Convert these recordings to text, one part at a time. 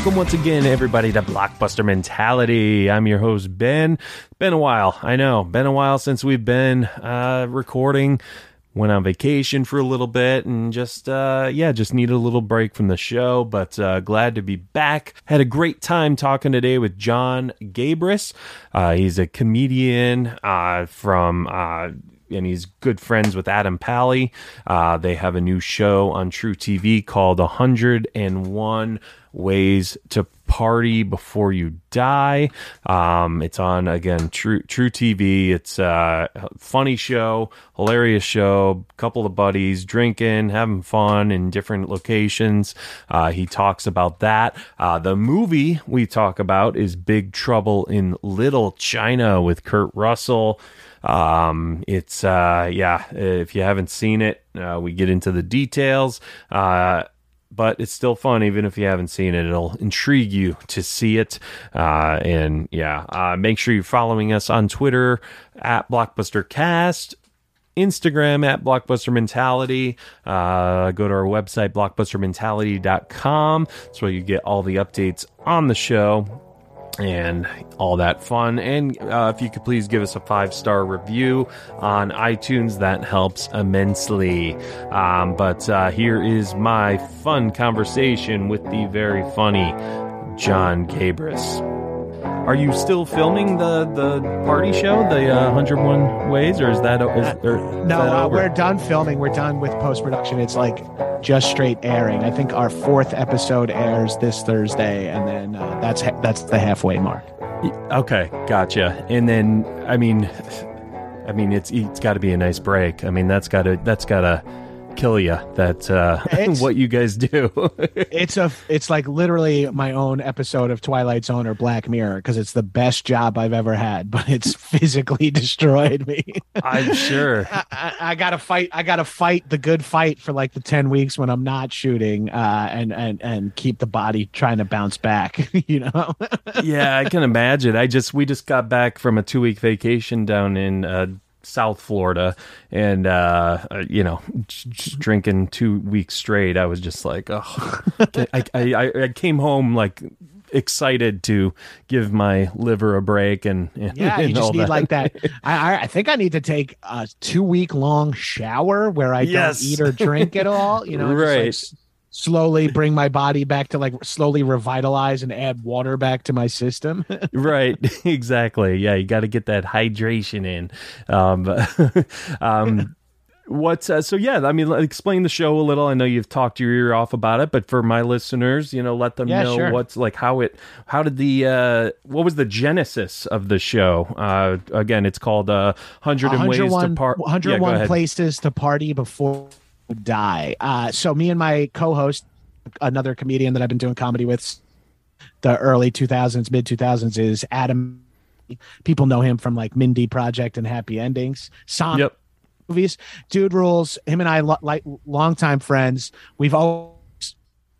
Welcome once again, everybody, to Blockbuster Mentality. I'm your host, Ben. Been a while, I know. Been a while since we've been uh, recording. Went on vacation for a little bit and just, uh, yeah, just needed a little break from the show, but uh, glad to be back. Had a great time talking today with Jon Gabrus. Uh, he's a comedian uh, from uh, and he's good friends with Adam Pally. Uh, they have a new show on truTV called 101 Ways to Party Before You Die. Um, it's on again True truTV. It's a funny show, hilarious show. Couple of buddies drinking, having fun in different locations. Uh, he talks about that. Uh, the movie we talk about is Big Trouble in Little China with Kurt Russell. Um, it's uh, yeah. If you haven't seen it, uh, we get into the details. Uh, but it's still fun, even if you haven't seen it. It'll intrigue you to see it. Uh, and yeah, uh, make sure you're following us on Twitter at BlockbusterCast. Instagram at Blockbuster Mentality. Uh, go to our website, blockbustermentality.com. That's where you get all the updates on the show and all that fun. And uh, if you could please give us a five star review on iTunes, that helps immensely. Um, but uh, here is my fun conversation with the very funny Jon Gabrus. Are you still filming the the party show, the uh, 101 Ways, or is that is, or is No, that uh, we're done filming. We're done with post production. It's like just straight airing. I think our fourth episode airs this Thursday, and then uh, that's ha- that's the halfway mark. Okay, gotcha. And then, I mean, I mean, it's it's got to be a nice break. I mean, that's got to that's got to kill you. That uh, what you guys do. It's a it's like literally my own episode of Twilight Zone or Black Mirror because it's the best job I've ever had, but it's physically destroyed me. I'm sure. I, I, I gotta fight. I gotta fight the good fight for like the ten weeks when I'm not shooting, uh, and and and keep the body trying to bounce back. You know. yeah, I can imagine. I just we just got back from a two week vacation down in uh, South Florida, and uh, uh, you know, just drinking two weeks straight. I was just like, oh, I, I, I, came home like excited to give my liver a break and, and Yeah, you and just all need that. like that. I, I think I need to take a two week long shower where I Yes. don't eat or drink at all. You know, just, like, Right. s- slowly bring my body back to like slowly revitalize and add water back to my system. right. Exactly. Yeah you got to get that hydration in. Um, um what's uh, so yeah i mean explain the show a little. I know you've talked your ear off about it but for my listeners you know let them Yeah, know sure. what's like how it how did the uh what was the genesis of the show? Uh again it's called uh 100 ways to 101, part 101 places to party before die. Uh, so me and my co-host, another comedian that I've been doing comedy with, the early 2000s, mid 2000s, is Adam. People know him from like Mindy Project and Happy Endings. Sonic yep movies. Dude rules. Him and I, lo- like longtime friends. We've always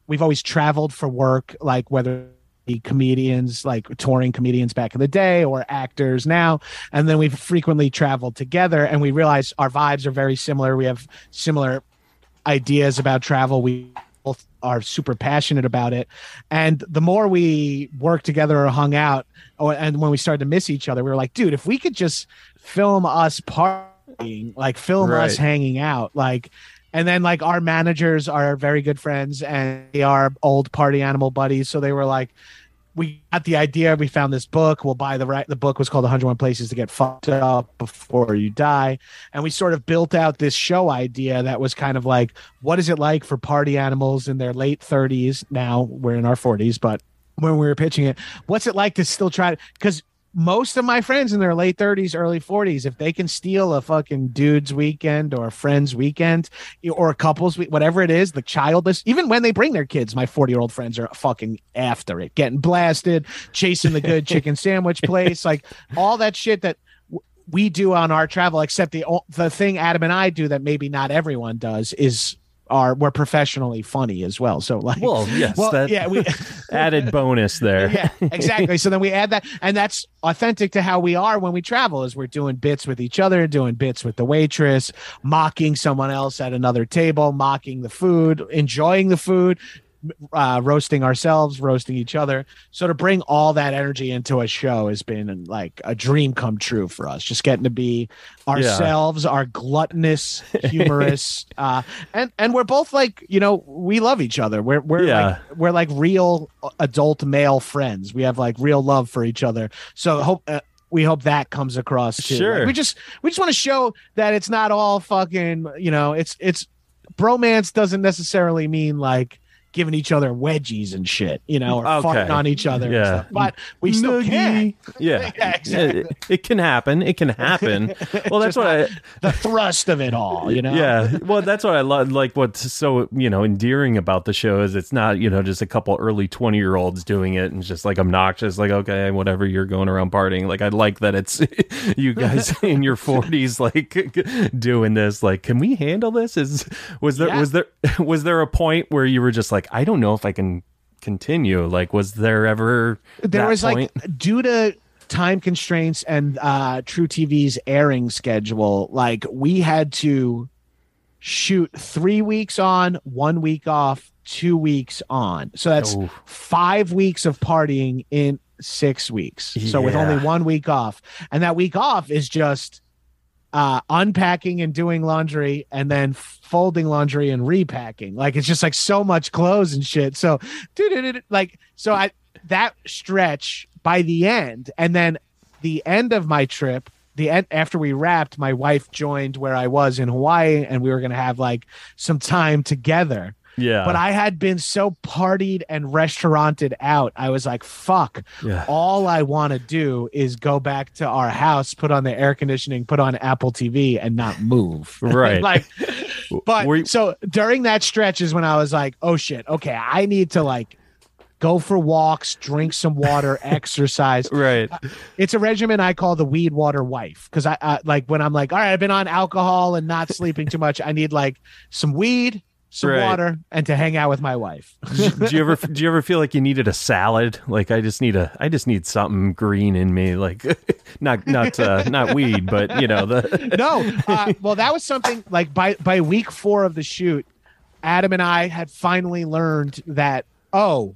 we've always traveled for work, like whether comedians, like touring comedians back in the day, or actors now. And then we've frequently traveled together, and we realize our vibes are very similar. We have similar ideas about travel. We both are super passionate about it. And the more we worked together or hung out, or, and when we started to miss each other, we were like, dude, if we could just film us partying, like film Right. us hanging out, like, and then like our managers are very good friends and they are old party animal buddies. So they were like, we got the idea. We found this book. We'll buy the right. The book was called 101 Places to Get Fucked Up Before You Die, and we sort of built out this show idea that was kind of like, what is it like for party animals in their late 30s? Now we're in our 40s, but when we were pitching it, what's it like to still try? Because most of my friends in their late 30s, early 40s, if they can steal a fucking dude's weekend or a friend's weekend or a couple's week, whatever it is, the childless, even when they bring their kids, my 40 year old friends are fucking after it, getting blasted, chasing the good chicken sandwich place, like all that shit that w- we do on our travel, except the the thing Adam and I do that maybe not everyone does is are we're professionally funny as well. So like, well yes well, that yeah, we added bonus there yeah, exactly. So then we add that, and that's authentic to how we are when we travel. Is we're doing bits with each other, doing bits with the waitress, mocking someone else at another table, mocking the food, enjoying the food, uh, roasting ourselves, roasting each other. So to bring all that energy into a show has been like a dream come true for us. Just getting to be ourselves, our gluttonous, humorous, uh, and and we're both like you know we love each other. We're we're Yeah. like we're like real adult male friends. We have like real love for each other. So hope. Uh, we hope that comes across too. Sure. Like, we just we just want to show that it's not all fucking you know it's it's bromance doesn't necessarily mean like giving each other wedgies and shit you know or Okay. farting on each other Yeah. stuff. but we mm-hmm. still can Yeah, Yeah, exactly. It, it can happen. It can happen. Well, that's what I. the thrust of it all you know Yeah, well, that's what I love. Like, what's so you know endearing about the show is it's not you know just a couple early twenty year olds doing it and just like obnoxious, like okay, whatever, you're going around partying. Like, I like that it's you guys in your forties like doing this. Like, can we handle this? Is was there Yeah. was there was there a point where you were just like, I don't know if I can continue? Like, was there ever there was point? like due to time constraints and uh truTV's airing schedule like we had to shoot three weeks on one week off two weeks on so that's Oh. five weeks of partying in six weeks so with only one week off and that week off is just uh unpacking and doing laundry and then folding laundry and repacking like it's just like so much clothes and shit so like so i that stretch by the end and then the end of my trip the end after we wrapped my wife joined where i was in hawaii and we were going to have like some time together yeah, but i had been so partied and restauranted out i was like fuck yeah. all I want to do is go back to our house, put on the air conditioning, put on Apple TV, and not move. Right. like, but you- so during that stretch is when I was like, oh shit, okay, I need to like go for walks, drink some water, exercise. right. Uh, it's a regimen I call the weed water wife because I, I like when I'm like, all right, I've been on alcohol and not sleeping too much. I need like some weed. Some Right. water and to hang out with my wife. do you ever do you ever feel like you needed a salad? Like I just need a I just need something green in me, like not not uh, not weed, but you know the no uh, well that was something like by by week four of the shoot adam and i had finally learned that oh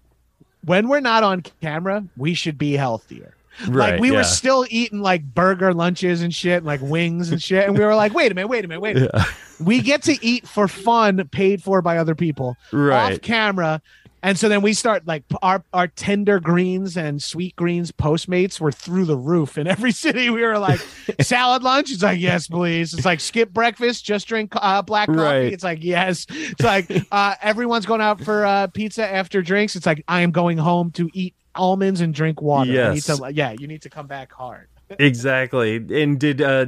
when we're not on camera we should be healthier right. like we yeah. were still eating like burger lunches and shit like wings and shit and we were like wait a minute wait a minute wait a minute Yeah. we get to eat for fun paid for by other people off right. camera and so then we start like our our tender greens and sweet greens postmates were through the roof in every city we were like salad lunch it's like yes please it's like skip breakfast just drink uh, black coffee Right. it's like yes it's like uh, everyone's going out for uh, pizza after drinks it's like i am going home to eat almonds and drink water need to, yeah you need to come back hard Exactly. And did uh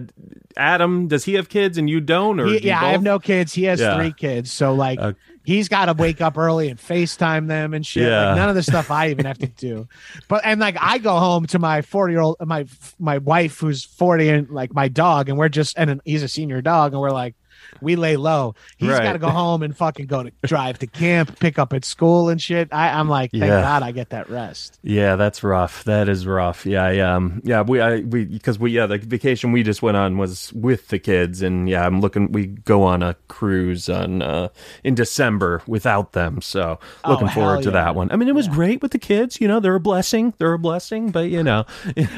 Adam does he have kids and you don't or He- do yeah, I have no kids. He has Yeah. three kids. So like Uh, he's got to wake up early and FaceTime them and shit. Yeah. Like none of the stuff I even have to do. But and like I go home to my 40 year old my my wife who's 40 and like my dog and we're just and he's a senior dog and we're like we lay low. He's Right. got to go home and fucking go to drive to camp, pick up at school and shit. I, I'm like, thank Yeah. God I get that rest. Yeah, that's rough. That is rough. Yeah, yeah, um, yeah. We, I, we, because we, yeah, the vacation we just went on was with the kids, and yeah, I'm looking. We go on a cruise on uh, in December without them, so Oh, looking hell forward to yeah. that one. I mean, it was great with the kids. You know, they're a blessing. They're a blessing, but you know,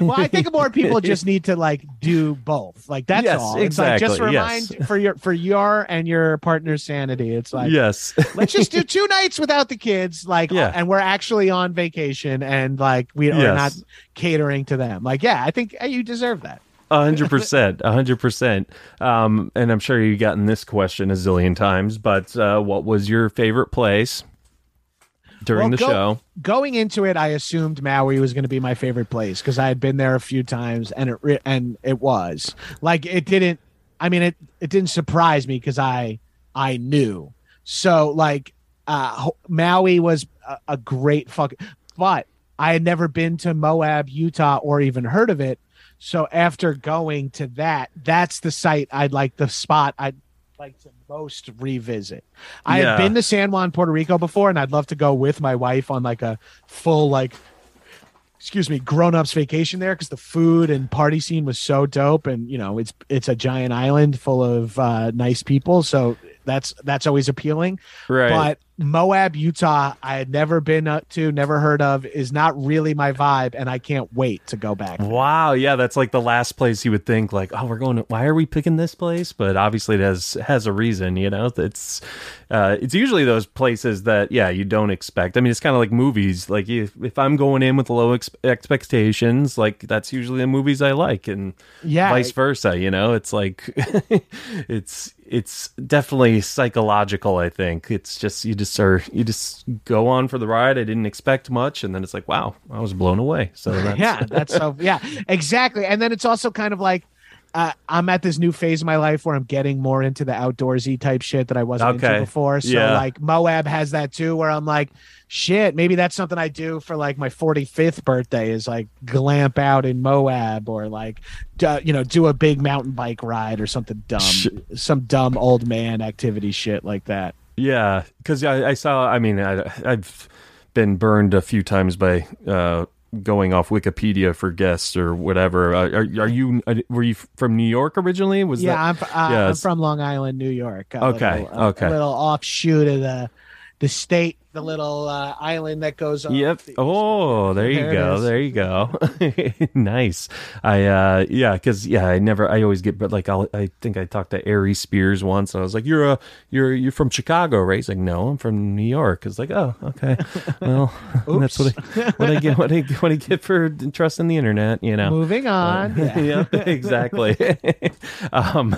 Well, I think more people just need to like do both. Like that's Yes, all. It's like just exactly, remind yes. for your for your and your partner's sanity. It's like yes, let's just do two nights without the kids like Yeah. and we're actually on vacation and like we are Yes. not catering to them like yeah i think you deserve that A hundred percent, a hundred percent. Um, and I'm sure you've gotten this question a zillion times, but uh, what was your favorite place during Well, the go- show? going into it i assumed maui was going to be my favorite place because i had been there a few times and it re- and it was like it didn't i mean it it didn't surprise me because i i knew. So like uh maui was a, a great fuck but i had never been to moab utah or even heard of it. So after going to that that's the site i'd like the spot i'd like to most revisit. I Yeah. had been to san juan puerto rico before and i'd love to go with my wife on like a full like excuse me grown-ups vacation there because the food and party scene was so dope. And you know it's it's a giant island full of uh nice people. So that's that's always appealing. Right. but Moab, Utah, I had never been up to, never heard of, is not really my vibe, and I can't wait to go back. Wow, yeah, that's like the last place you would think like, oh, we're going. To, why are we picking this place? But obviously, it has has a reason. You know, it's uh, it's usually those places that yeah you don't expect. I mean, it's kind of like movies. Like if, if I'm going in with low ex- expectations, like that's usually the movies I like, and yeah, vice versa. You know, it's like it's it's definitely psychological i think. It's just you just are you just go on for the ride. I didn't expect much. And then it's like wow i was blown away. So that's yeah that's so yeah exactly. And then it's also kind of like uh, I'm at this new phase of my life where I'm getting more into the outdoorsy type shit that I wasn't Okay. into before. So Yeah. like Moab has that too, where I'm like, shit, maybe that's something I do for like my 45th birthday is like glamp out in Moab or like, d- you know, do a big mountain bike ride or something dumb, Sh- some dumb old man activity shit like that. yeah because I, I saw i mean I, i've been burned a few times by uh going off wikipedia for guests or whatever uh, are, are you uh, were you from new york originally was yeah, that I'm, f- uh, yeah, I'm from Long Island, New York. Okay, little, okay. A little offshoot of the the state, the little uh, island that goes. off Yep. the- Oh, there you There go. There you go. nice. I uh yeah, cuz yeah, I never I always get but like I'll, I think I talked to Aries Spears once and I was like, "You're a you're you're from Chicago, right?" He's like, "No, I'm from New York." It's like, "Oh, okay." Well, that's what I, what I get what I what I get for trusting the internet, you know. Moving on. Yeah. yeah, exactly. um,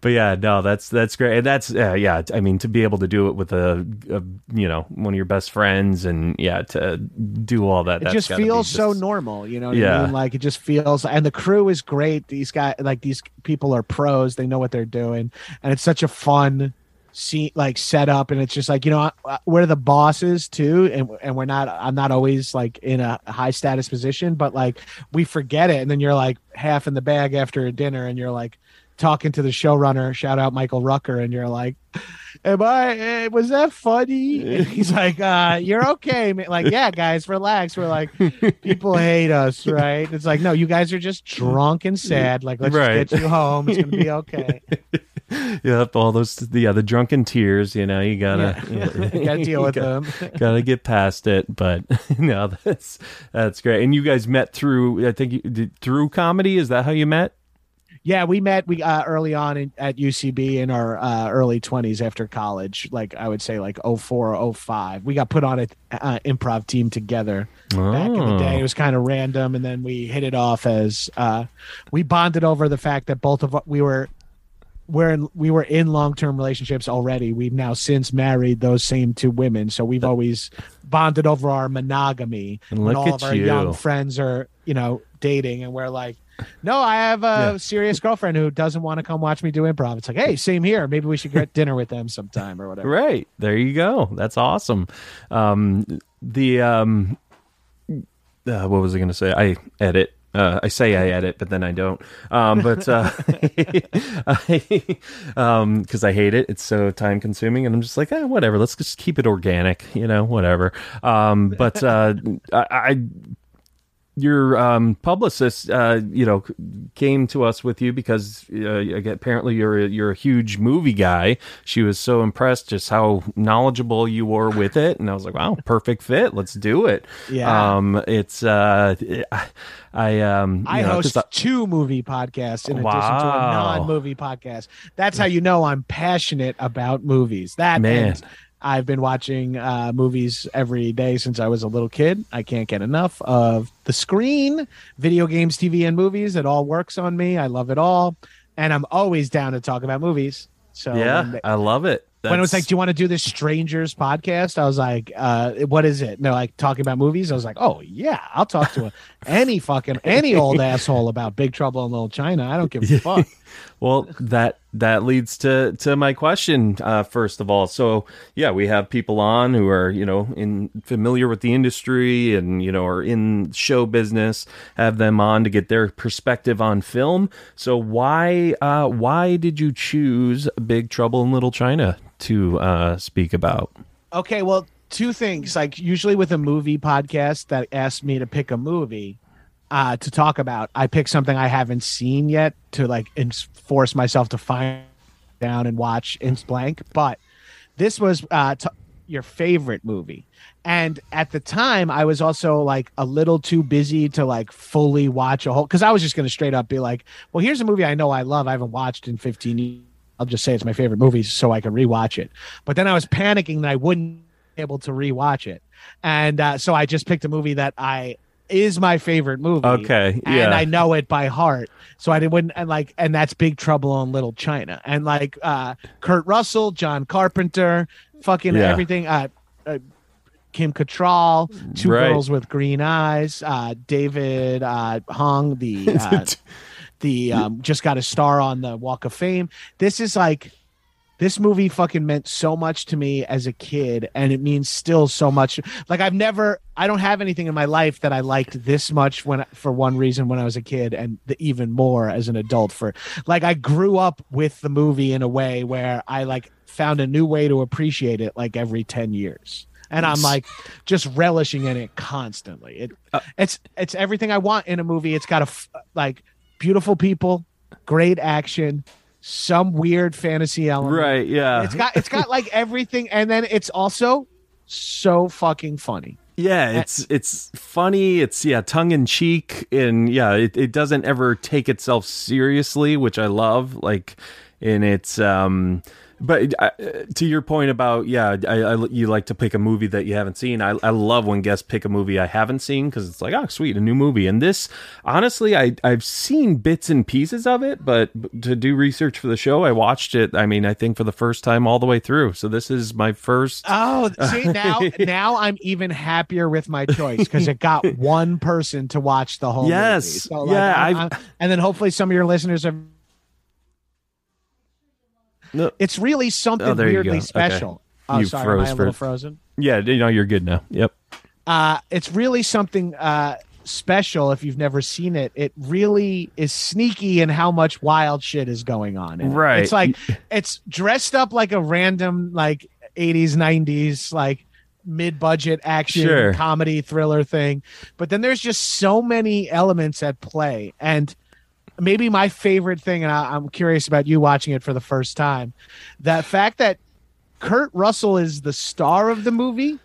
but yeah, no, that's that's great, and that's uh, yeah. I mean, to be able to do it with a, a you know one of your best friends, and yeah, to do all that, It just feels so normal, you know. What I Yeah. mean? like it just feels, and the crew is great. These guys, like these people, are pros. They know what they're doing, and it's such a fun scene, like setup. And it's just like you know, we're the bosses too, and and we're not. I'm not always like in a high status position, but like we forget it, and then you're like half in the bag after a dinner, and you're like talking to the showrunner. Shout out Michael Rucker, and you're like. Am I? eh, Was that funny? And he's like, uh, "You're okay, man." Like, yeah, guys, relax. We're like, people hate us, right? It's like, no, you guys are just drunk and sad. Like, let's Right. get you home. It's gonna be okay. Yep, all those yeah, the drunken tears. You know, you gotta Yeah. You gotta deal with gotta- them. gotta get past it. But no, that's that's great. And you guys met through I think you, did, through comedy. Is that how you met? Yeah, we met we uh, early on in, at UCB in our uh, early 20s after college. Like I would say, like 04 or 05. We got put on a uh, improv team together back in the day. It was kind of random, and then we hit it off as uh, we bonded over the fact that both of we were we're in, we were in long term relationships already. We've now since married those same two women, so we've always bonded over our monogamy. And look all at of our you. young friends are you know dating, and we're like. No, I have a Yeah. serious girlfriend who doesn't want to come watch me do improv. It's like, hey, same here. Maybe we should get dinner with them sometime or whatever. Right. There you go. That's awesome. Um, the um, uh, what was I going to say? I edit. Uh, I say I edit, but then I don't. Um, but uh, I, um, because I hate it. It's so time consuming, and I'm just like, eh, whatever. Let's just keep it organic, you know, whatever. Um, but uh, I, I your um, publicist, uh, you know, came to us with you because uh, apparently you're a, you're a huge movie guy. She was so impressed just how knowledgeable you were with it, and I was like, wow, perfect fit. Let's do it. Yeah. Um, it's uh, I, I um, I know, host two movie podcasts in addition to a non-movie podcast. That's how you know I'm passionate about movies. That Man. and I've been watching uh, movies every day since I was a little kid. I can't get enough of the screen, video games, TV, and movies. It all works on me. I love it all, and I'm always down to talk about movies. So yeah, they- I love it. when it was like, "Do you want to do this strangers podcast?" I was like, uh, "What is it?" No, like talking about movies. I was like, "Oh yeah, I'll talk to any fucking any old asshole about Big Trouble in Little China. I don't give a fuck." Well, that that leads to to my question. Uh, first of all, so yeah, we have people on who are you know in familiar with the industry and you know are in show business. Have them on to get their perspective on film. So why uh, why did you choose Big Trouble in Little China to uh, speak about? Okay, well, two things. Like usually with a movie podcast that asks me to pick a movie uh, to talk about, I pick something I haven't seen yet to like and force myself to find down and watch in blank. But this was uh, t- your favorite movie? And at the time, I was also like a little too busy to like fully watch a whole because I was just going to straight up be like, well, here's a movie I know I love. I haven't watched in 15 years. I'll just say it's my favorite movie so I can rewatch it. But then I was panicking that I wouldn't be able to rewatch it. And uh, so I just picked a movie that I is my favorite movie. Okay, Yeah. And. I know it by heart. So I wouldn't and like and that's Big Trouble in Little China. And like uh Kurt Russell, John Carpenter, fucking Yeah. everything uh, uh Kim Cattrall, Two Right. Girls with Green Eyes, uh David uh Hong, the uh, the um just got a star on the Walk of Fame. This is like this movie fucking meant so much to me as a kid and it means still so much. Like i've never i don't have anything in my life that i liked this much when for one reason when i was a kid and the, even more as an adult for like i grew up with the movie in a way where i like found a new way to appreciate it like every 10 years. And i'm like just relishing in it constantly. It Uh, it's it's everything i want in a movie. It's got a f- like beautiful people great action some weird fantasy element right. Yeah. it's got it's got like everything, and then it's also so fucking funny. Yeah, it's it's funny. It's yeah, tongue in cheek, and yeah, it, it doesn't ever take itself seriously, which I love. Like, and it's um, but uh, to your point about yeah, I, I you like to pick a movie that you haven't seen. I I love when guests pick a movie I haven't seen because it's like oh sweet, a new movie. And this, honestly, I I've seen bits and pieces of it, but to do research for the show, I watched it. I mean, I think for the first time all the way through. So this is my first. Oh, see now now I'm even happier with my choice because it got one person to watch the whole Yes. movie. So, like, Yeah, I'm- I'm- and then hopefully some of your listeners are. No. It's really something Oh, weirdly go. Okay. special. Oh, You sorry, froze am I a little frozen? Yeah, you know, you're good now. Yep. uh it's really something uh special if you've never seen it it really is sneaky in how much wild shit is going on in it. Right. it's like it's dressed up like a random like 80s 90s like mid-budget action Sure. comedy thriller thing but then there's just so many elements at play and maybe my favorite thing and I, i'm curious about you watching it for the first time that fact that kurt russell is the star of the movie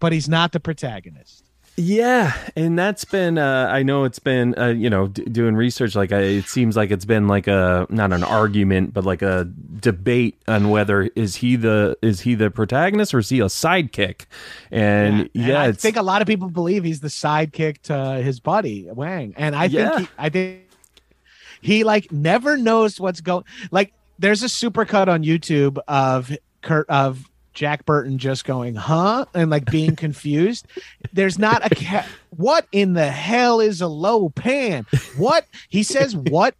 but he's not the protagonist Yeah, and that's been uh, I know it's been uh, you know d- doing research like I, it seems like it's been like a not an argument but like a debate on whether is he the is he the protagonist or is he a sidekick? And yeah, And I think a lot of people believe he's the sidekick to his buddy Wang, and I Yeah. think he, I think he like never knows what's going. Like, there's a supercut on YouTube of Kurt of Jack Burton just going, "Huh," and like being confused. There's not a cat. What in the hell is a Lo Pan? What he says? What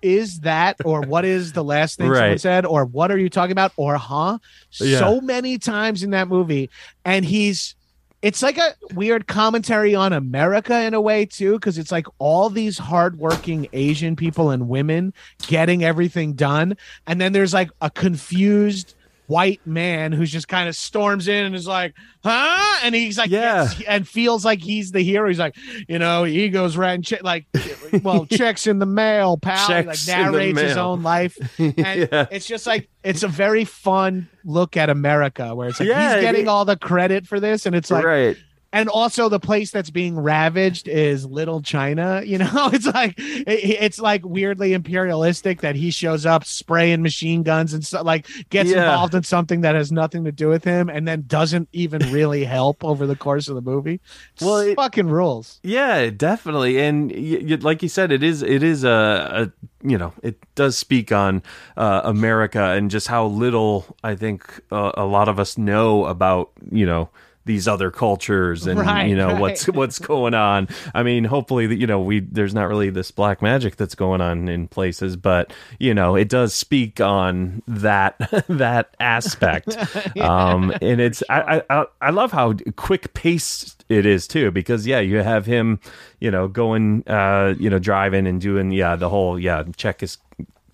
is that or what is the last thing someone said or what are you talking about or huh Yeah. so many times in that movie and he's it's like a weird commentary on America in a way too, because it's like all these hardworking Asian people and women getting everything done, and then there's like a confused white man who's just kind of storms in and is like, "Huh?" and he's like, Yeah. and feels like he's the hero. He's like, you know, egos right, and che- like, well, checks in the mail, pal. He, like Checks in the narrates his own life, and Yeah. it's just like it's a very fun look at America where it's like Yeah, he's getting all the credit for this, and it's like, right. And also the place that's being ravaged is Little China. You know, it's like it, it's like weirdly imperialistic that he shows up spraying machine guns and stuff, like gets Yeah. involved in something that has nothing to do with him, and then doesn't even really help over the course of the movie. Well, Well, it- fucking rules. Yeah, definitely, and y- y- like you said, it is it is a, a you know it does speak on uh, America and just how little I think uh, a lot of us know about you know these other cultures and Right, you know right. what's what's going on. I mean, hopefully that you know we there's not really this black magic that's going on in places, but you know it does speak on that that aspect. um, and it's I, I I love how quick paced it is too because yeah you have him you know going uh you know driving and doing yeah the whole yeah check his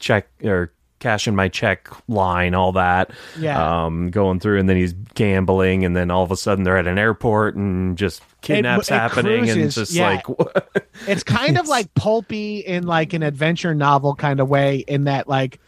check or cashing my check line all that Yeah. um going through and then he's gambling and then all of a sudden they're at an airport and just kidnaps it happening and cruises, it's just yeah. like It's kind of like pulpy in like an adventure novel kind of way, in that like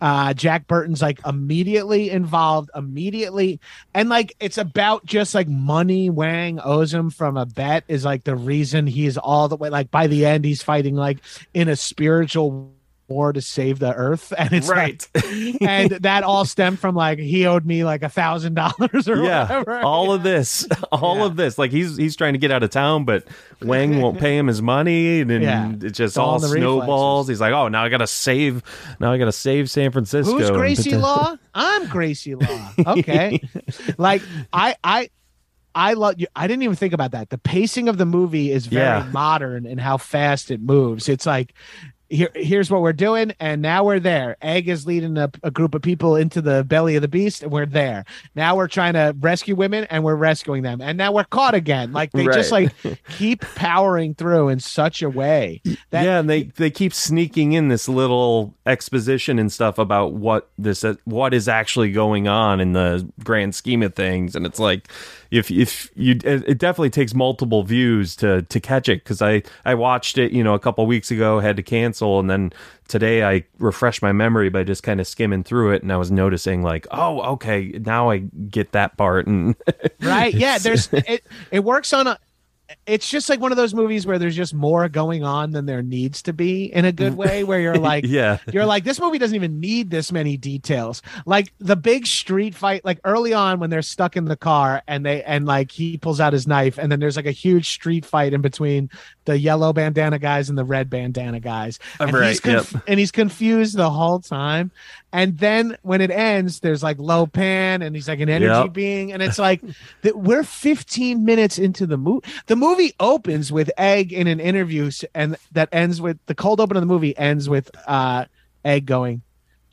Uh, Jack Burton's like immediately involved, immediately, and like it's about just like money Wang owes him from a bet is like the reason he's all the way like by the end he's fighting like in a spiritual war to save the earth and it's right. like, and that all stemmed from like he owed me like a thousand dollars or yeah, whatever. all of this, all Yeah. of this. Like he's he's trying to get out of town, but Wang won't pay him his money, and Yeah. it just all all snowballs. reflexes. He's like, oh, now I gotta save, now I gotta save San Francisco. Who's Gracie Law? I'm Gracie Law. Okay. like I I I love you. I didn't even think about that. The pacing of the movie is very Yeah. modern in how fast it moves. It's like here, here's what we're doing, and now we're there. Egg is leading a, a group of people into the belly of the beast, and we're there. Now we're trying to rescue women, and we're rescuing them, and now we're caught again. Like they just like keep powering through in such a way that yeah, and they they keep sneaking in this little exposition and stuff about what this what is actually going on in the grand scheme of things, and it's like if if you it it definitely takes multiple views to to catch it. Because I I watched it you know a couple weeks ago had to cancel and then today I refreshed my memory by just kind of skimming through it and I was noticing like oh okay now I get that part and right yeah there's it it works on a it's just like one of those movies where there's just more going on than there needs to be in a good mm. way where you're like yeah. you're like this movie doesn't even need this many details. Like the big street fight like early on when they're stuck in the car and they and like he pulls out his knife and then there's like a huge street fight in between the yellow bandana guys and the red bandana guys. Uh, and he's Right, conf- and he's confused the whole time. And then when it ends there's like Lo Pan and he's like an energy Yep. being. And it's like that we're 15 minutes into the movie the movie opens with egg in an interview and that ends with the cold open of the movie ends with uh egg going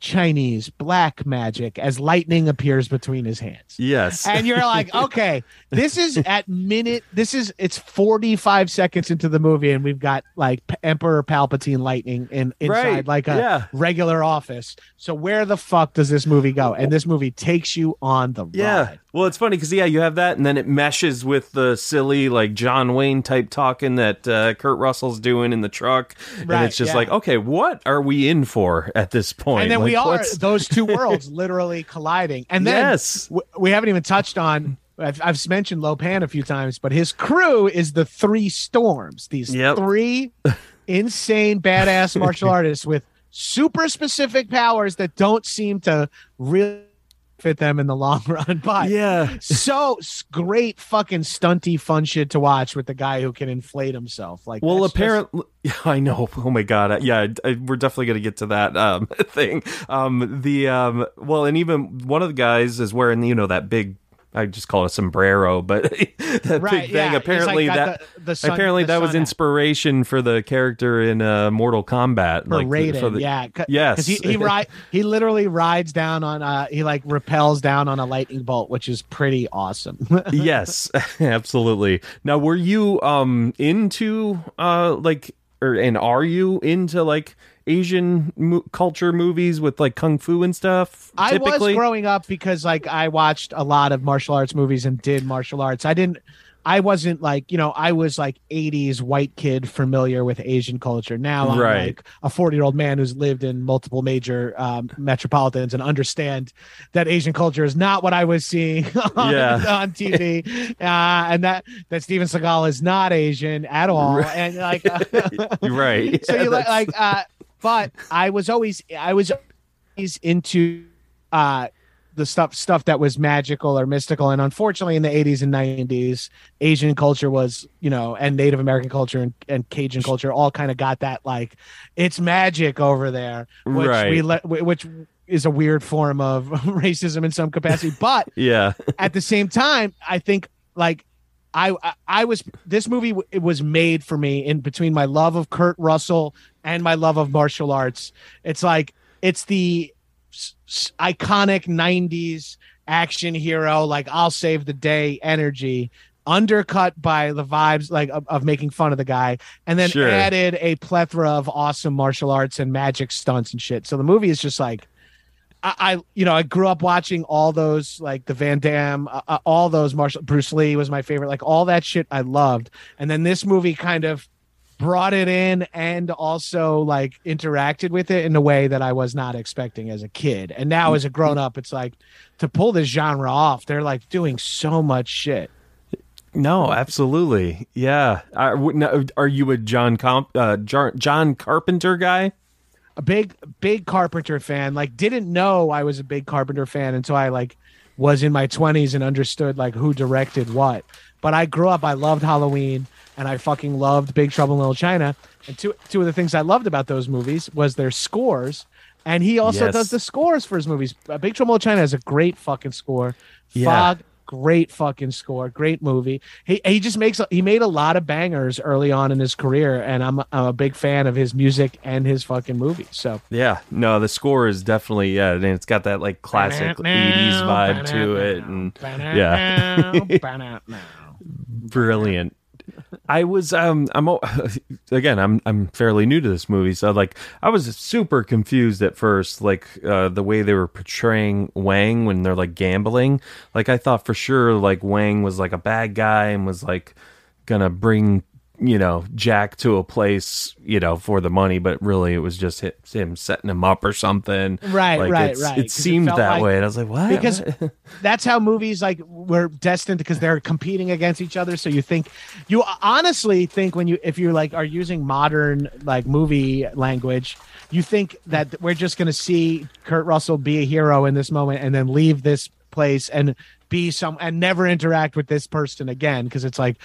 chinese black magic as lightning appears between his hands yes and you're like okay this is at minute this is it's 45 seconds into the movie and we've got like emperor palpatine lightning in inside Right, like a yeah. regular office so where the fuck does this movie go and this movie takes you on the Yeah. ride Well, it's funny because yeah, you have that, and then it meshes with the silly like John Wayne type talking that uh, Kurt Russell's doing in the truck, and it's just yeah. like, okay, what are we in for at this point? and then Like, we are what's- those two worlds literally colliding and then yes, w- we haven't even touched on I've, I've mentioned Lopan a few times, but his crew is the three storms. These Yep. three insane badass martial artists with super specific powers that don't seem to really fit them in the long run. But yeah, so great fucking stunty fun shit to watch with the guy who can inflate himself. Like Well, just- apparently, yeah, I know. Oh my god, yeah, I, we're definitely gonna get to that um, thing. Um, the um, well, and even one of the guys is wearing you know that big. I just call it a sombrero, but that right, big thing. yeah, he's, like, apparently that the, the sun- apparently that was sun hat. inspiration for the character in uh, Mortal Kombat. for like Raiden, for the, yeah, Yes. he he ride he literally rides down on uh he like repels down on a lightning bolt, which is pretty awesome. yes, absolutely. Now, were you um into uh like or and are you into like Asian mo- culture movies with like kung fu and stuff? I was growing up because like I watched a lot of martial arts movies and did martial arts. I didn't. I wasn't like you know I was like 80s white kid familiar with Asian culture. Now I'm Right. like a 40 year old man who's lived in multiple major um, metropolitans and understand that Asian culture is not what I was seeing on, Yeah. on TV, uh, and that that Steven Seagal is not Asian at all, and like You're right. so Yeah, you like, like uh but i was always i was always into uh the stuff stuff that was magical or mystical. And unfortunately in the 80s and 90s asian culture was you know and native american culture and, and cajun culture all kind of got that like it's magic over there which Right. we let which is a weird form of racism in some capacity. But yeah, at the same time, I think like I, I I was this movie it was made for me in between my love of Kurt Russell and my love of martial arts. It's like it's the s- s- iconic 90s action hero like I'll save the day energy undercut by the vibes like of, of making fun of the guy and then Sure. added a plethora of awesome martial arts and magic stunts and shit. So the movie is just like I, I you know I grew up watching all those like the Van Damme, uh, uh, all those martial Bruce Lee was my favorite, like all that shit I loved, and then this movie kind of brought it in and also like interacted with it in a way that I was not expecting as a kid. And now as a grown up, it's like to pull this genre off, they're like doing so much shit. No, absolutely. Yeah. Are, are you a John Comp, uh, John Carpenter guy? A big, big Carpenter fan. Like, didn't know I was a big Carpenter fan until I like was in my twenties and understood like who directed what. But I grew up. I loved Halloween, and I fucking loved Big Trouble in Little China. And two two of the things I loved about those movies was their scores. And he also Yes. does the scores for his movies. Uh, Big Trouble in Little China has a great fucking score. Yeah. Fog, great fucking score, great movie. He he just makes he made a lot of bangers early on in his career, and I'm I'm a big fan of his music and his fucking movies. So Yeah. No, the score is definitely yeah, and it's got that like classic '80s vibe to it, and yeah, brilliant. I was um I'm again I'm I'm fairly new to this movie so like I was super confused at first like uh the way they were portraying Wang when they're like gambling. Like I thought for sure like Wang was like a bad guy and was like gonna bring you know Jack to a place you know for the money but really it was just hi- him setting him up or something Right, like right, right, it seemed felt that like- way and I was like what because What? that's how movies like were destined because they're competing against each other so you think you honestly think when you if you like are using modern like movie language you think that we're just going to see kurt russell be a hero in this moment and then leave this place and be some and never interact with this person again because it's like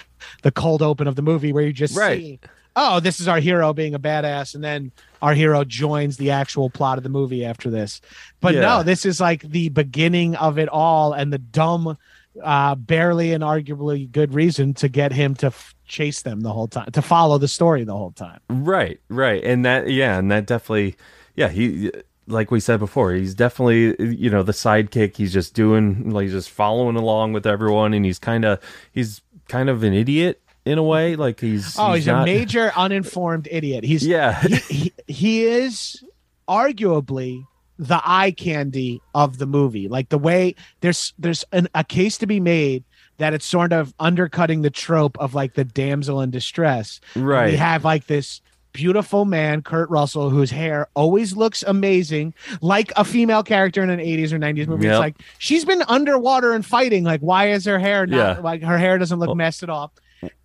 the cold open of the movie where you just Right. see oh this is our hero being a badass and then our hero joins the actual plot of the movie after this but Yeah. no this is like the beginning of it all and the dumb uh barely and arguably good reason to get him to f- chase them the whole time to follow the story the whole time Right, right. And that yeah, and that definitely yeah, he like we said before, he's definitely you know, the sidekick. He's just doing like he's just following along with everyone and he's kind of he's kind of an idiot in a way, like he's oh he's, a not- major uninformed idiot he's Yeah. he, he, he is arguably the eye candy of the movie like the way there's there's an, a case to be made that it's sort of undercutting the trope of like the damsel in distress right. we have like this beautiful man kurt russell whose hair always looks amazing like a female character in an 80s or 90s movie Yep. it's like she's been underwater and fighting like why is her hair not Yeah. like her hair doesn't look Well- messed at all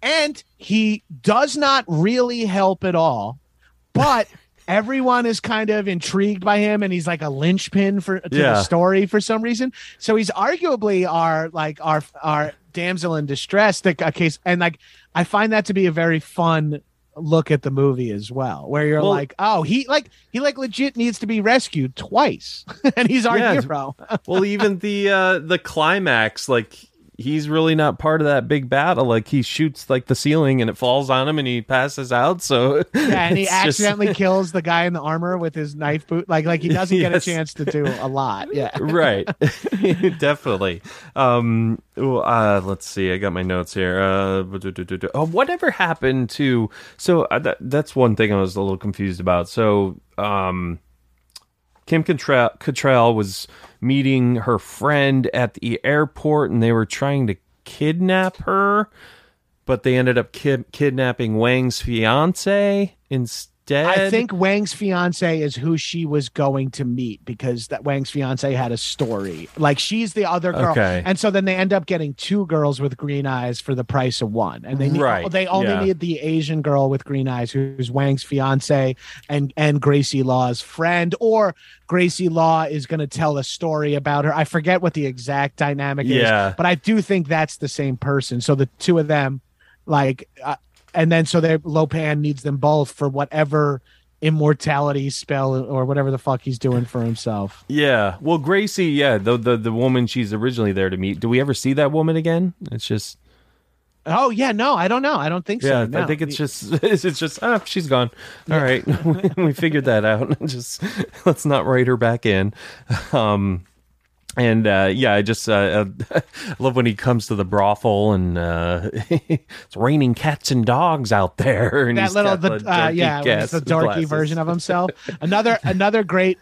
and he does not really help at all but everyone is kind of intrigued by him and he's like a linchpin for to Yeah. the story for some reason so he's arguably our like our our damsel in distress the case and like i find that to be a very fun look at the movie as well where you're Well- like oh he like he like legit needs to be rescued twice and he's our Yeah. hero well, even the uh the climax like he's really not part of that big battle. Like he shoots like the ceiling and it falls on him and he passes out. So yeah and he it's just- accidentally kills the guy in the armor with his knife boot. Like like he doesn't get a chance to do a lot. Yeah. Right. Definitely. Um well, uh let's see. I got my notes here. Uh oh, whatever happened to so uh, that, that's one thing i was a little confused about. So um kim Cattrall, was meeting her friend at the airport and they were trying to kidnap her but they ended up kid- kidnapping wang's fiance instead I think Wang's fiance is who she was going to meet because that Wang's fiance had a story. Like she's the other girl, Okay. and so then they end up getting two girls with green eyes for the price of one, and they need, Right, they only yeah. need the Asian girl with green eyes who's Wang's fiance and and Gracie Law's friend, or Gracie Law is going to tell a story about her. I forget what the exact dynamic Yeah. is, but I do think that's the same person. So the two of them, like. Uh, and then so they Lopan needs them both for whatever immortality spell or whatever the fuck he's doing for himself. Yeah. Well, Gracie, yeah, the the the woman she's originally there to meet. Do we ever see that woman again? It's just Oh yeah, no, I don't know. I don't think so. yeah, I think it's just it's just oh, she's gone. All right. we figured that out. just let's not write her back in. Um and uh, yeah, I just uh, uh, love when he comes to the brothel and uh, it's raining cats and dogs out there. And that he's little got the, uh, yeah, it's the dorky glasses. version of himself. Another another great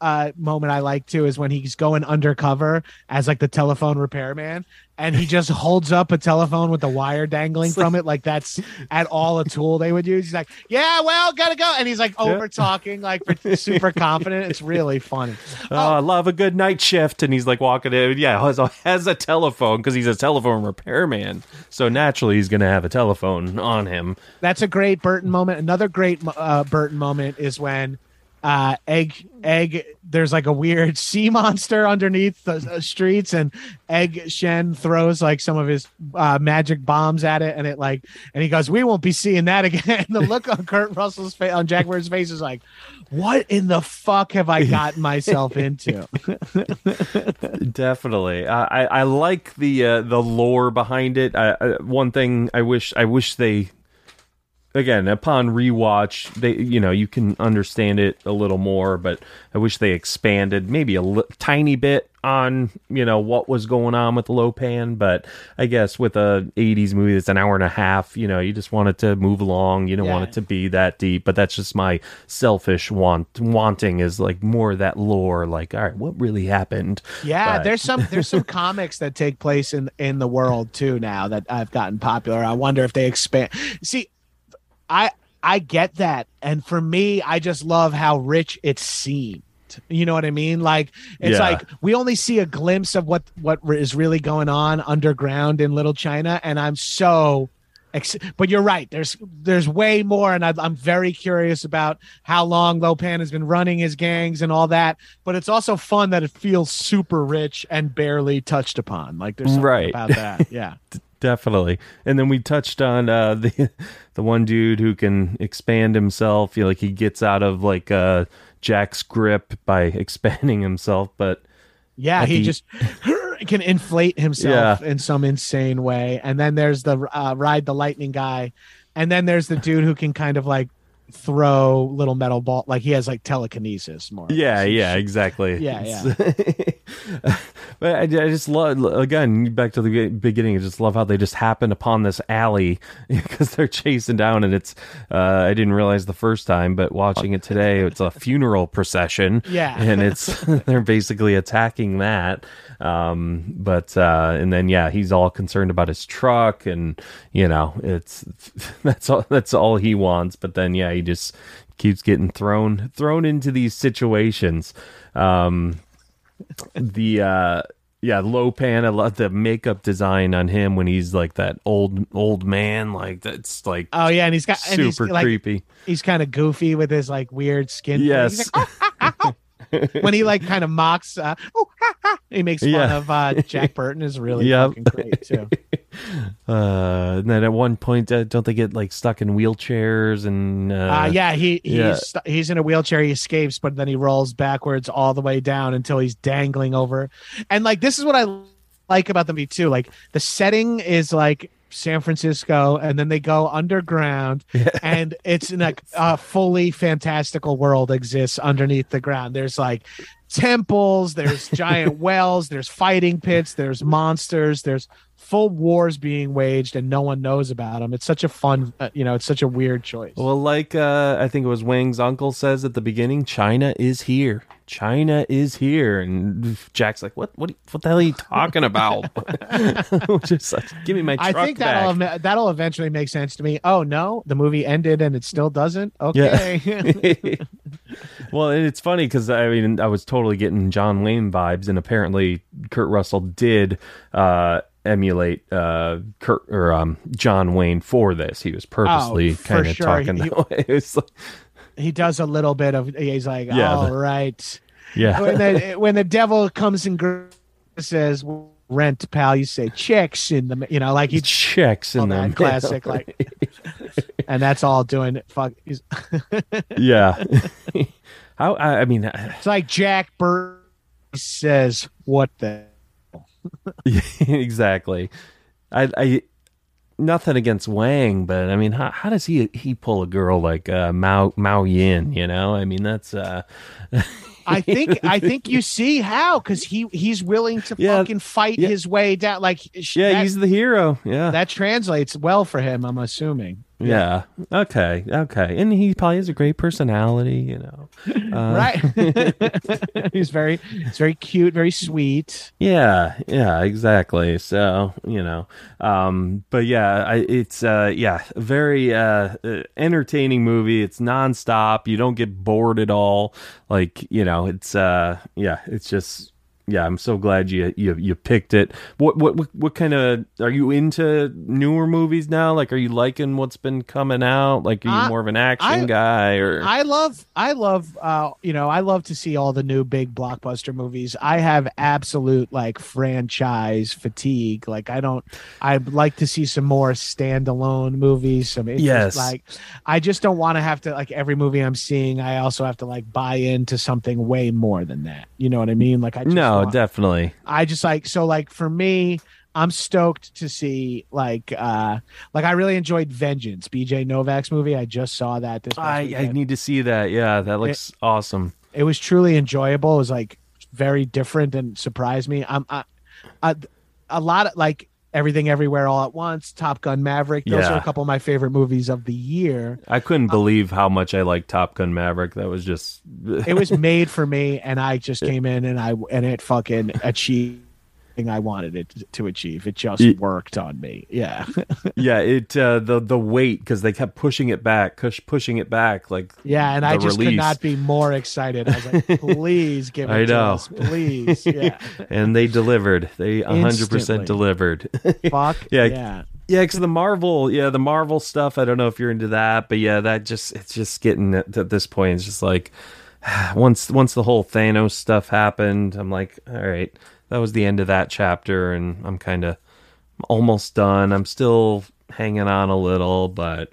uh uh, moment I like too is when he's going undercover as like the telephone repairman, and he just holds up a telephone with the wire dangling from it, like that's at all a tool they would use. He's like, "Yeah, well, gotta go," and he's like over talking, like super confident. It's really funny. Oh, I love a good night shift, and he's like walking in. Yeah, has a, has a telephone because he's a telephone repairman, so naturally he's gonna have a telephone on him. That's a great Burton moment. Another great uh, Burton moment is when uh egg egg there's like a weird sea monster underneath the uh, streets and egg shen throws like some of his uh magic bombs at it and it like and he goes we won't be seeing that again. The look on kurt russell's face on jack Burton's face is like what in the fuck have i gotten myself into? Definitely. Uh, i i like the uh the lore behind it. I, I, one thing i wish i wish they again upon rewatch they you know you can understand it a little more but i wish they expanded maybe a li- tiny bit on you know what was going on with Lo Pan but i guess with a 80s movie that's an hour and a half you know you just want it to move along you don't Yeah. want it to be that deep but that's just my selfish want wanting is like more of that lore like all right what really happened Yeah, But- there's some there's some comics that take place in in the world too now that I've gotten popular. I wonder if they expand. See, I I get that, and for me, I just love how rich it seemed. You know what I mean? Like it's Yeah. like we only see a glimpse of what what is really going on underground in Little China, and I'm so. But you're right. There's there's way more, and I, I'm very curious about how long Lo Pan has been running his gangs and all that. But it's also fun that it feels super rich and barely touched upon. Like there's something Right. about that. Yeah. Definitely. And then we touched on uh the the one dude who can expand himself. You know like he gets out of like uh jack's grip by expanding himself but Yeah, he just can inflate himself in some insane way. And then there's the uh, ride the lightning guy, and then there's the dude who can kind of like throw little metal ball, like he has like telekinesis more. yeah yeah exactly. Yeah, yeah but I, I just love again back to the beginning i just love how they just happen upon this alley because they're chasing down and it's uh i didn't realize the first time but watching it today it's a funeral procession. Yeah. and it's they're basically attacking that um but uh and then yeah he's all concerned about his truck and you know it's that's all that's all he wants. But then yeah he just keeps getting thrown thrown into these situations. Um the uh yeah Lo Pan I love the makeup design on him when he's like that old old man like that's like Oh yeah, and he's got and he's super like creepy he's kind of goofy with his like weird skin. yes like, "Oh." when he like kind of mocks, uh, oh, ha, ha," he makes fun Yeah. of uh, Jack Burton is really Yep. fucking great too. uh and then at one point uh, don't they get like stuck in wheelchairs and uh, Uh, yeah, he he's yeah. st- he's in a wheelchair. He escapes, but then he rolls backwards all the way down until he's dangling over. And like this is what I like about the movie too. Like the setting is like San Francisco, and then they go underground, and it's in like a fully fantastical world exists underneath the ground. There's like temples, there's giant wells, there's fighting pits, there's monsters, there's full wars being waged, and no one knows about them. It's such a fun, uh, you know, it's such a weird choice. well like uh i think it was wang's uncle says at the beginning china is here china is here and jack's like what what what the hell are you talking about just like, give me my truck I think that'll ev- that'll eventually make sense to me. Oh no, the movie ended and it still doesn't. Okay. well, and it's funny because I mean, I was totally getting John Wayne vibes, and apparently Kurt Russell did uh, emulate uh, Kurt or um, John Wayne for this. He was purposely Oh, kind of sure. talking He- that way. Like- he does a little bit of. He's like, Yeah, all the- right. yeah, When the when the devil comes and says rent, pal, you say checks in the. You know, like he he checks in that classic, like, and that's all doing it. Fuck. He's, yeah. How I, I mean, it's like Jack Burton says, "What the." exactly. I, I nothing against Wang, but I mean, how, how does he he pull a girl like uh, Mao Miao Yin? You know, I mean, that's uh, I think I think you see how because he he's willing to Yeah, fucking fight yeah. his way down. Like yeah, that, he's the hero. Yeah, that translates well for him. I'm assuming. Yeah. Okay. Okay. And he probably has a great personality, you know. Uh, right. he's very, he's very cute, very sweet. Yeah. Yeah. Exactly. So you know, um, but yeah, I, it's uh, yeah, very uh, uh, entertaining movie. It's nonstop. You don't get bored at all. Like you know, it's uh, yeah, it's just yeah, I'm so glad you you you picked it. What what what, what kind of are you into newer movies now? Like, are you liking what's been coming out? Like, are you I- more of an action I- guy or? I love, I love, uh, you know, I love to see all the new big blockbuster movies. I have absolute like franchise fatigue. Like, I don't, I'd like to see some more standalone movies. Some, Yes. like, I just don't want to have to like every movie I'm seeing. I also have to like buy into something way more than that. You know what I mean? Like, I just no, want- definitely. I just like so like for me, I'm stoked to see like uh like I really enjoyed Vengeance, BJ Novak's movie. I just saw that this I I need to see that. Yeah, that looks awesome. it was truly enjoyable. It was like very different and surprised me. I'm I, I, a lot of like everything everywhere all at once, Top Gun Maverick. Those Yeah. are a couple of my favorite movies of the year. I couldn't um, believe how much I like Top Gun Maverick. That was just It was made for me and I just came in and I and it fucking achieved I wanted it to achieve. It just Ye- worked on me. Yeah. yeah. It uh, the the weight because they kept pushing it back, push, pushing it back. Like Yeah, and I the just could not be more excited. I was like, please give it I to know. us, please. Yeah, and they delivered. They hundred Instantly. percent delivered. fuck. Yeah. Yeah, Yeah, because the Marvel, yeah, the Marvel stuff. I don't know if you're into that, but yeah, that just it's just getting at, at this point. It's just like once once the whole Thanos stuff happened, I'm like, all right, that was the end of that chapter, and I'm kind of almost done. I'm still hanging on a little, but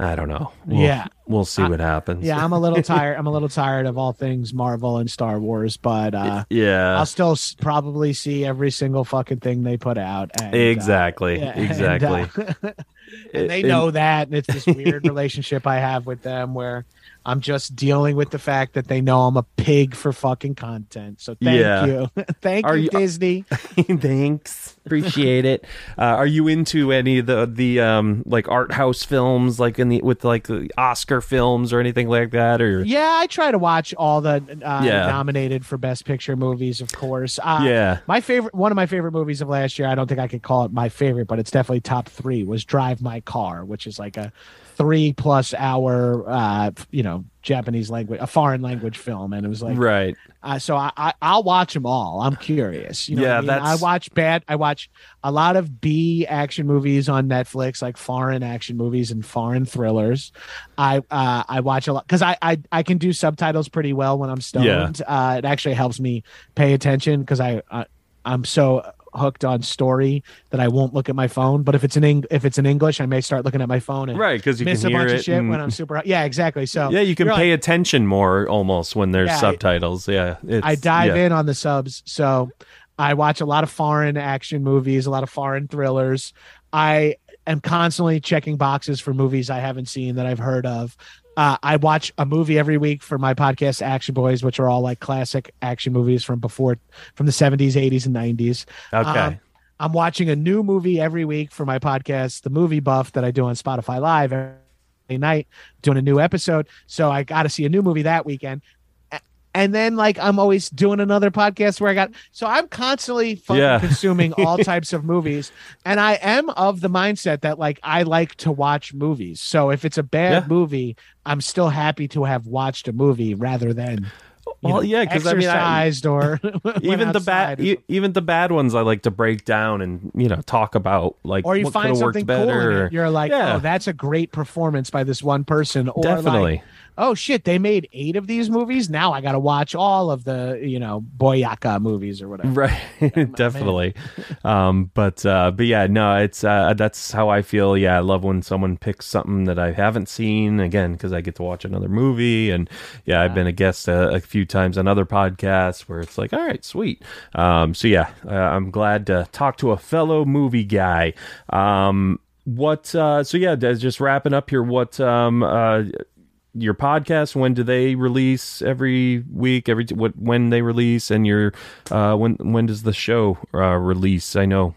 I don't know. We'll, Yeah. we'll see what happens. yeah. I'm a little tired. I'm a little tired of all things Marvel and Star Wars, but uh, yeah, I'll still s- probably see every single fucking thing they put out. And, uh, exactly, and, exactly. uh, and they know that, and it's this weird relationship I have with them where I'm just dealing with the fact that they know I'm a pig for fucking content. So thank Yeah. you, thank Are you, you- Disney. Thanks, appreciate it. Uh, are you into any of the the um like art house films, like in the with like the Oscar films or anything like that? Or Yeah, I try to watch all the uh, Yeah. nominated for Best Picture movies, of course. Uh, yeah, My favorite, one of my favorite movies of last year, I don't think I could call it my favorite, but it's definitely top three, was Drive My Car, which is like a three plus hour, uh, you know, Japanese language, a foreign language film. And it was like, right. uh, so I, I, I'll watch them all. I'm curious. You know, Yeah, I, mean? that's- I watch bad, I watch a lot of B action movies on Netflix, like foreign action movies and foreign thrillers. I, uh, I watch a lot because I, I, I can do subtitles pretty well when I'm stoned. Uh, it actually helps me pay attention because I, I, I'm so hooked on story that I won't look at my phone. But if it's in Eng- if it's in English, I may start looking at my phone and Right, because you miss a bunch of shit and- when I'm super. Yeah, exactly. So yeah, you can pay like- attention more almost when there's Yeah, subtitles. Yeah, I dive yeah. in on the subs. So I watch a lot of foreign action movies, a lot of foreign thrillers. I am constantly checking boxes for movies I haven't seen that I've heard of. Uh, I watch a movie every week for my podcast, Action Boys, which are all like classic action movies from before, from the 70s, 80s, and 90s. Okay, Um, I'm watching a new movie every week for my podcast, The Movie Buff, that I do on Spotify Live every night, doing a new episode. So I got to see a new movie that weekend. And then, like, I'm always doing another podcast where I got so I'm constantly fucking Yeah. consuming all types of movies, and I am of the mindset that like I like to watch movies. So if it's a bad Yeah. movie, I'm still happy to have watched a movie rather than Well, know, yeah, 'cause I mean, I- exercised or even the bad, e- even the bad ones, I like to break down and you know talk about like or you find worked something cool better. in it. You're like, Yeah. oh, that's a great performance by this one person. Or Definitely. like, oh shit, they made eight of these movies. Now I got to watch all of the, you know, Boyaka movies or whatever. right. Definitely. Um but uh but yeah no it's uh that's how i feel. Yeah i love when someone picks something that i haven't seen again because i get to watch another movie. And yeah i've been a guest a, a few times on other podcasts where it's like all right sweet. Um so yeah uh, i'm glad to talk to a fellow movie guy. Um what uh so yeah just wrapping up here. What um uh your podcast when do they release every week every what when they release and your uh when when does the show uh release i know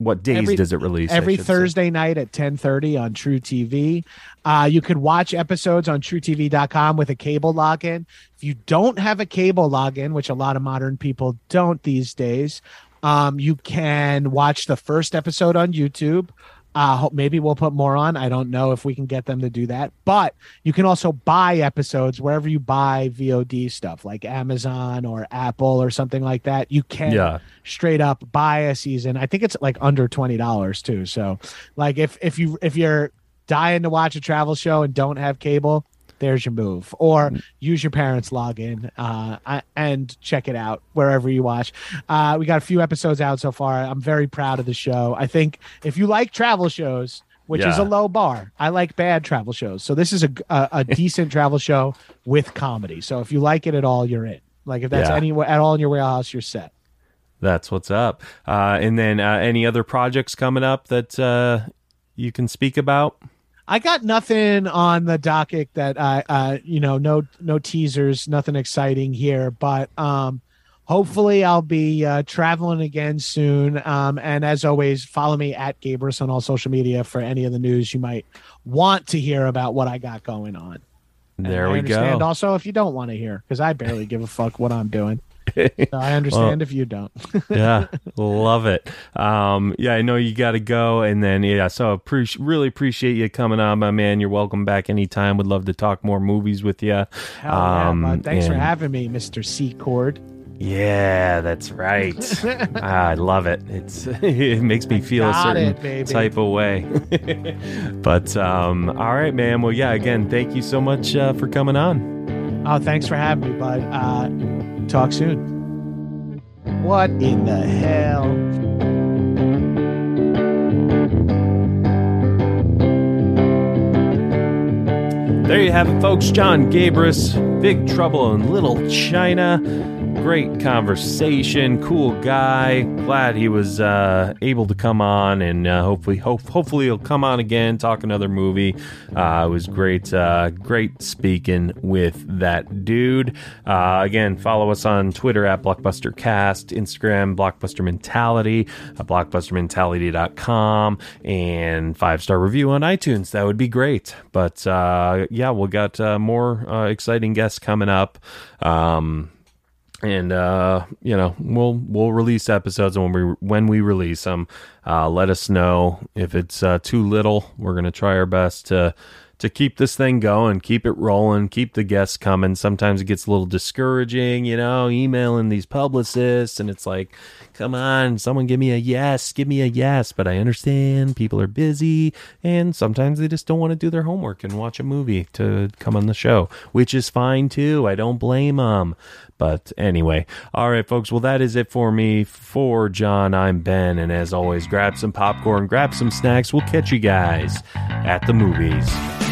what days Every- does it release? Every should say? Thursday night at 10:30 on truTV. Uh, you could watch episodes on truTV.com with a cable login. If you don't have a cable login, which a lot of modern people don't these days, um, you can watch the first episode on YouTube. Uh, maybe we'll put more on. I don't know if we can get them to do that, but you can also buy episodes wherever you buy VOD stuff, like Amazon or Apple or something like that. You can Yeah. straight up buy a season. I think it's like under twenty dollars too. So, like if if you if you're dying to watch a travel show and don't have cable, there's your move. Or use your parents' login uh, and check it out wherever you watch. Uh, we got a few episodes out so far. I'm very proud of the show. I think if you like travel shows. Which is a low bar. I like bad travel shows, so this is a a, a decent travel show with comedy. So if you like it at all, you're in. Like if that's Yeah. any at all in your warehouse, you're set. That's what's up. Uh, and then uh, any other projects coming up that uh, you can speak about? I got nothing on the docket that I, uh, you know, no, no teasers, nothing exciting here, but, um, hopefully I'll be, uh, traveling again soon. Um, and as always, follow me at Gabrus on all social media for any of the news you might want to hear about what I got going on. There I we go. Also, if you don't want to hear, because I barely give a fuck what I'm doing. I understand if you don't. yeah, love it. Um, yeah, I know you got to go, and then yeah, so appreci- really appreciate you coming on, my man. You're welcome back anytime. Would love to talk more movies with you. Yeah, Um, bud. Thanks for having me, Mr. C Cord. Yeah, that's right. Ah, I love it. It's it makes me feel a certain it, type of way. but um, all right, man. Well, yeah. Again, thank you so much uh, for coming on. Oh, thanks for having me, bud. Uh, talk soon. What in the hell? There you have it, folks. Jon Gabrus, Big Trouble in Little China. Great conversation, cool guy. Glad he was uh, able to come on, and uh, hopefully, hope, hopefully he'll come on again, talk another movie. Uh, it was great, uh, great speaking with that dude. Uh, again, follow us on Twitter at BlockbusterCast, Instagram Blockbuster Mentality, uh, BlockbusterMentality.com, and five star review on iTunes. That would be great. But uh, yeah, we got more exciting guests coming up. Um, and uh, you know we'll we'll release episodes when we when we release them uh, let us know. If it's uh, too little we're gonna try our best to to keep this thing going keep it rolling keep the guests coming. Sometimes it gets a little discouraging you know emailing these publicists and it's like come on someone give me a yes give me a yes. But i understand people are busy and sometimes they just don't want to do their homework and watch a movie to come on the show which is fine too. I don't blame them but anyway, all right, folks. Well, that is it for me. For John, I'm Ben. And as always, grab some popcorn, grab some snacks. We'll catch you guys at the movies.